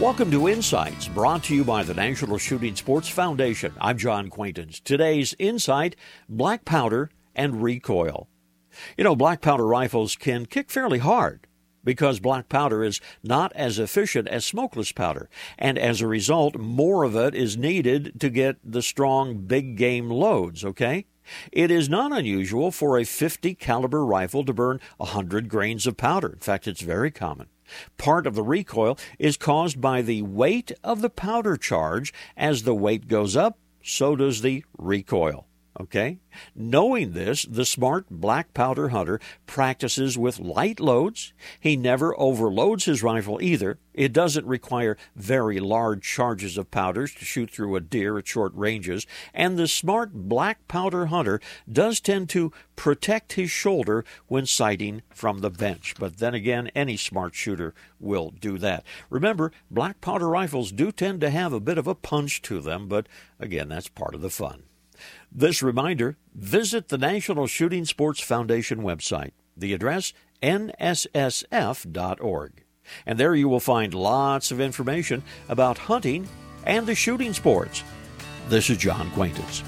Welcome to Insights, brought to you by the National Shooting Sports Foundation. I'm John Quaintance. Today's Insight black powder and recoil. You know, black powder rifles can kick fairly hard because black powder is not as efficient as smokeless powder, and as a result, more of it is needed to get the strong big game loads, okay? It is not unusual for a 50 caliber rifle to burn 100 grains of powder. In fact, it's very common. Part of the recoil is caused by the weight of the powder charge. As the weight goes up, so does the recoil. Okay? Knowing this, the smart black powder hunter practices with light loads. He never overloads his rifle either. It doesn't require very large charges of powders to shoot through a deer at short ranges. And the smart black powder hunter does tend to protect his shoulder when sighting from the bench. But then again, any smart shooter will do that. Remember, black powder rifles do tend to have a bit of a punch to them, but again, that's part of the fun. This reminder visit the National Shooting Sports Foundation website. The address nssf.org. And there you will find lots of information about hunting and the shooting sports. This is John Quaintance.